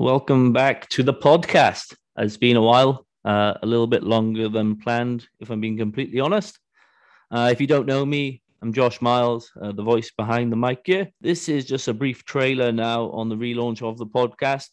Welcome back to the podcast. It's been a while, uh, a little bit longer than planned, if I'm being completely honest. Uh, if you don't know me, I'm Josh Miles, uh, the voice behind the mic here. This is just a brief trailer now on the relaunch of the podcast.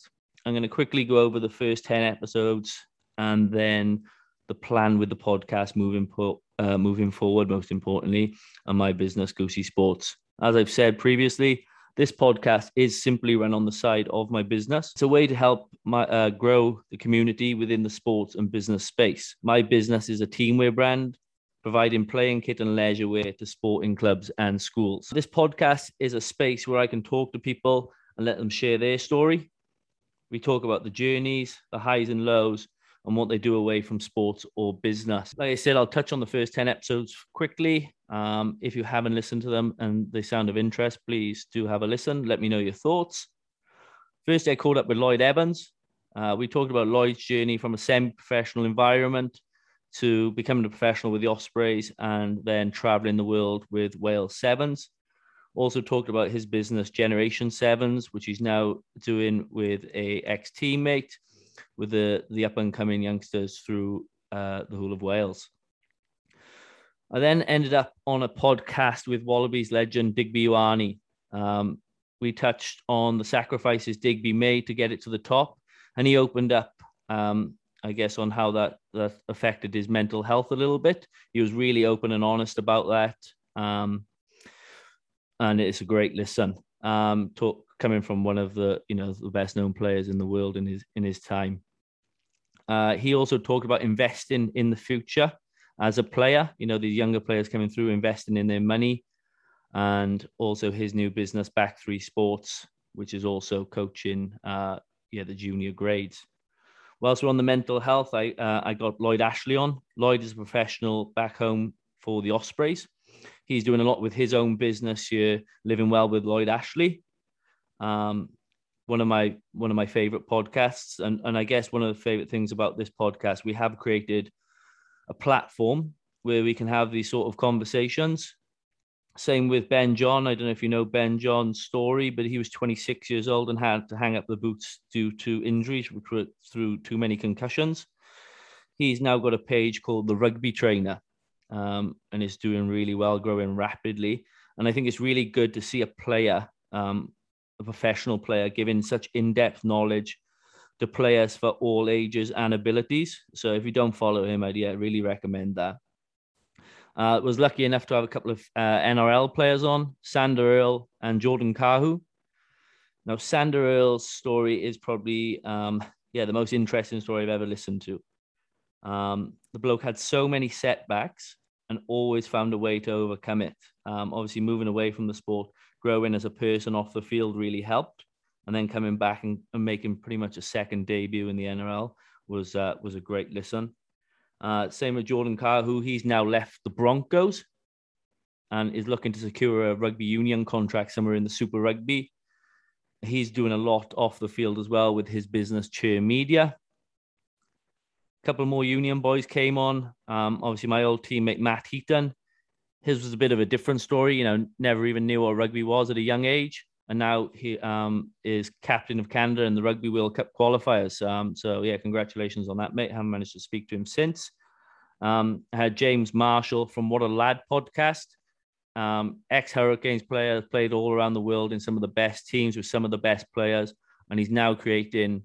I'm going to quickly go over the first 10 episodes and then the plan with the podcast moving, po- uh, moving forward, most importantly, and my business, Goosey Sports. As I've said previously, this podcast is simply run on the side of my business. It's a way to help my uh, grow the community within the sports and business space. My business is a teamwear brand providing playing kit and leisure wear to sporting clubs and schools. This podcast is a space where I can talk to people and let them share their story. We talk about the journeys, the highs and lows, and what they do away from sports or business. Like I said, I'll touch on the first 10 episodes quickly. Um, if you haven't listened to them and they sound of interest, please do have a listen. Let me know your thoughts. First, I called up with Lloyd Evans. Uh, we talked about Lloyd's journey from a semi professional environment to becoming a professional with the Ospreys and then traveling the world with Wales Sevens. Also talked about his business Generation Sevens, which he's now doing with a ex teammate with the the up and coming youngsters through uh, the whole of Wales. I then ended up on a podcast with Wallabies legend Digby Ioane. Um, we touched on the sacrifices Digby made to get it to the top, and he opened up, um, I guess, on how that that affected his mental health a little bit. He was really open and honest about that, um, and it's a great listen. Um, talk, coming from one of the you know the best known players in the world in his in his time. Uh, he also talked about investing in the future as a player. You know, these younger players coming through, investing in their money, and also his new business, Back Three Sports, which is also coaching, uh, yeah, the junior grades. Whilst we're on the mental health, I uh, I got Lloyd Ashley on. Lloyd is a professional back home for the Ospreys. He's doing a lot with his own business here, living well with Lloyd Ashley. Um, one of my one of my favorite podcasts, and and I guess one of the favorite things about this podcast, we have created a platform where we can have these sort of conversations. Same with Ben John. I don't know if you know Ben John's story, but he was 26 years old and had to hang up the boots due to injuries, which were through too many concussions. He's now got a page called The Rugby Trainer um, and is doing really well, growing rapidly. And I think it's really good to see a player, um, a professional player, giving such in depth knowledge to players for all ages and abilities. So if you don't follow him, I'd yeah, really recommend that. Uh, was lucky enough to have a couple of uh, NRL players on, Sandor Earl and Jordan Kahu. Now, Sandor Earl's story is probably, um, yeah, the most interesting story I've ever listened to. Um, the bloke had so many setbacks and always found a way to overcome it. Um, obviously, moving away from the sport, growing as a person off the field really helped and then coming back and, and making pretty much a second debut in the NRL was uh, was a great listen. Uh, same with Jordan Kahu, who he's now left the Broncos and is looking to secure a rugby union contract somewhere in the Super Rugby. He's doing a lot off the field as well with his business, Cheer Media. A couple more union boys came on. Um, obviously, my old teammate Matt Heaton. His was a bit of a different story. You know, never even knew what rugby was at a young age and now he um, is captain of Canada in the Rugby World Cup qualifiers. Um, so yeah, congratulations on that, mate. Haven't managed to speak to him since. Um, I had James Marshall from What a Lad podcast. Um, Ex Hurricanes player, played all around the world in some of the best teams with some of the best players, and he's now creating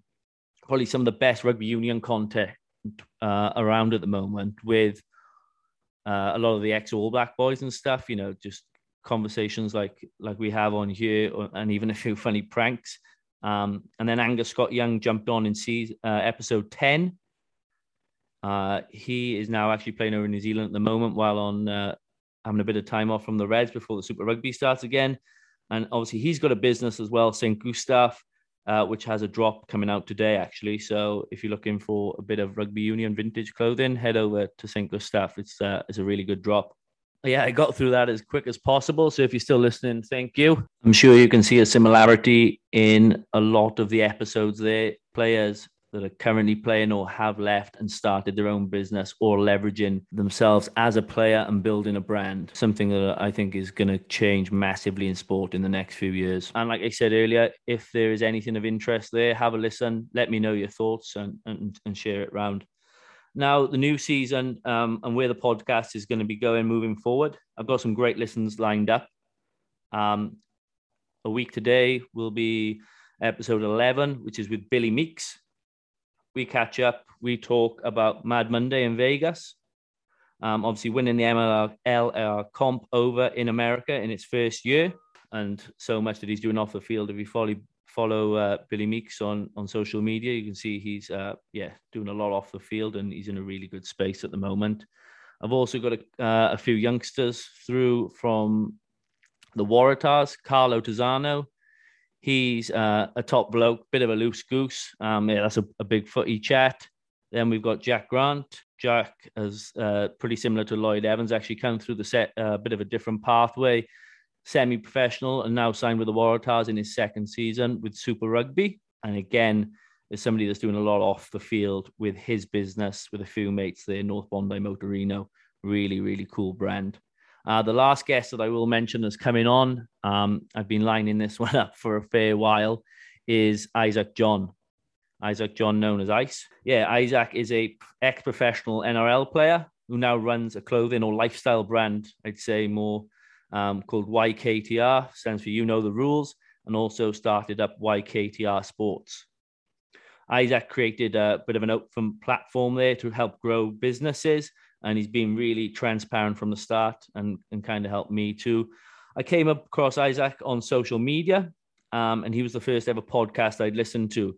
probably some of the best rugby union content uh, around at the moment with uh, a lot of the ex All Black boys and stuff. You know, just conversations like like we have on here, and even a few funny pranks. Um, and then Angus Scott Young jumped on in season, uh, episode ten. Uh, he is now actually playing over in New Zealand at the moment, while on uh, having a bit of time off from the Reds before the Super Rugby starts again. And obviously, he's got a business as well, St. Gustav, uh, which has a drop coming out today, actually. So if you're looking for a bit of rugby union vintage clothing, head over to St. Gustav. It's uh, it's a really good drop yeah, I got through that as quick as possible. So if you're still listening, thank you. I'm sure you can see a similarity in a lot of the episodes there. Players that are currently playing or have left and started their own business or leveraging themselves as a player and building a brand. Something that I think is going to change massively in sport in the next few years. And like I said earlier, if there is anything of interest there, have a listen. Let me know your thoughts and, and, and share it around. Now, the new season um, and where the podcast is going to be going moving forward, I've got some great listens lined up. Um, a week today will be episode 11, which is with Billy Meakes. We catch up, we talk about Mad Monday in Vegas. Um, obviously, winning the MLR LR comp over in America in its first year, and so much that he's doing off the field. If you follow follow uh, Billy Meakes on on social media, you can see he's uh, yeah doing a lot off the field, and he's in a really good space at the moment. I've also got a, uh, a few youngsters through from the Waratahs, Carlo Tizzano. He's uh, a top bloke, bit of a loose goose. Um, yeah, that's a, a, big footy chat. Then we've got Jack Grant. Jack is uh, pretty similar to Lloyd Evans, actually come through the set a uh, bit of a different pathway, semi-professional, and now signed with the Waratahs in his second season with Super Rugby. And again, is somebody that's doing a lot off the field with his business with a few mates there, North Bondi Motorino. Really, really cool brand. Uh, the last guest that I will mention that's coming on. Um, I've been lining this one up for a fair while. Is Isaac John. Isaac John, known as Ice. Yeah, Isaac is a ex-professional NRL player who now runs a clothing or lifestyle brand. I'd say more um, called YKTR, stands for You Know the Rules, and also started up YKTR Sports. Isaac created a bit of an open platform there to help grow businesses and he's been really transparent from the start and, and kind of helped me too. I came across Isaac on social media, um, and he was the first ever podcast I'd listened to.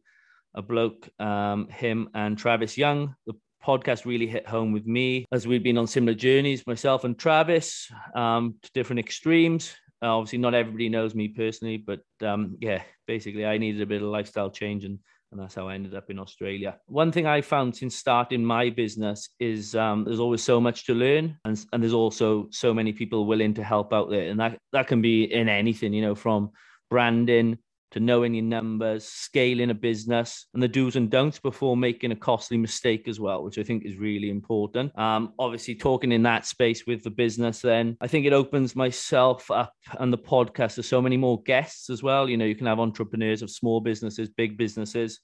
A bloke, um, him and Travis Young. The podcast really hit home with me as we'd been on similar journeys, myself and Travis, um, to different extremes. Obviously, not everybody knows me personally, but um, yeah, basically, I needed a bit of lifestyle change and and that's how I ended up in Australia. One thing I found since starting my business is um, there's always so much to learn, and, and there's also so many people willing to help out there, and that that can be in anything, you know, from branding to knowing your numbers, scaling a business, and the do's and don'ts before making a costly mistake as well, which I think is really important. Um, obviously, talking in that space with the business, then I think it opens myself up and the podcast to so many more guests as well. You know, you can have entrepreneurs of small businesses, big businesses,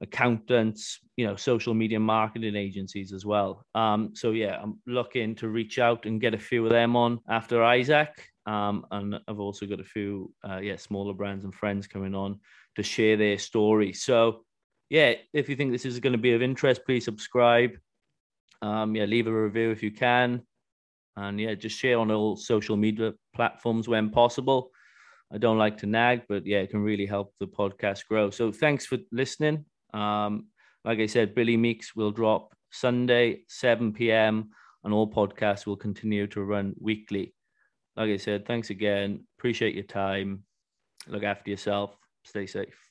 accountants, you know, social media marketing agencies as well. Um, so yeah, I'm looking to reach out and get a few of them on after Isaac. Um, and I've also got a few, uh, yeah, smaller brands and friends coming on to share their story. So, yeah, if you think this is going to be of interest, please subscribe. Um, yeah, leave a review if you can, and yeah, just share on all social media platforms when possible. I don't like to nag, but yeah, it can really help the podcast grow. So, thanks for listening. Um, like I said, Billy Meakes will drop Sunday, 7 p.m., and all podcasts will continue to run weekly like I said, thanks again. Appreciate your time. Look after yourself. Stay safe.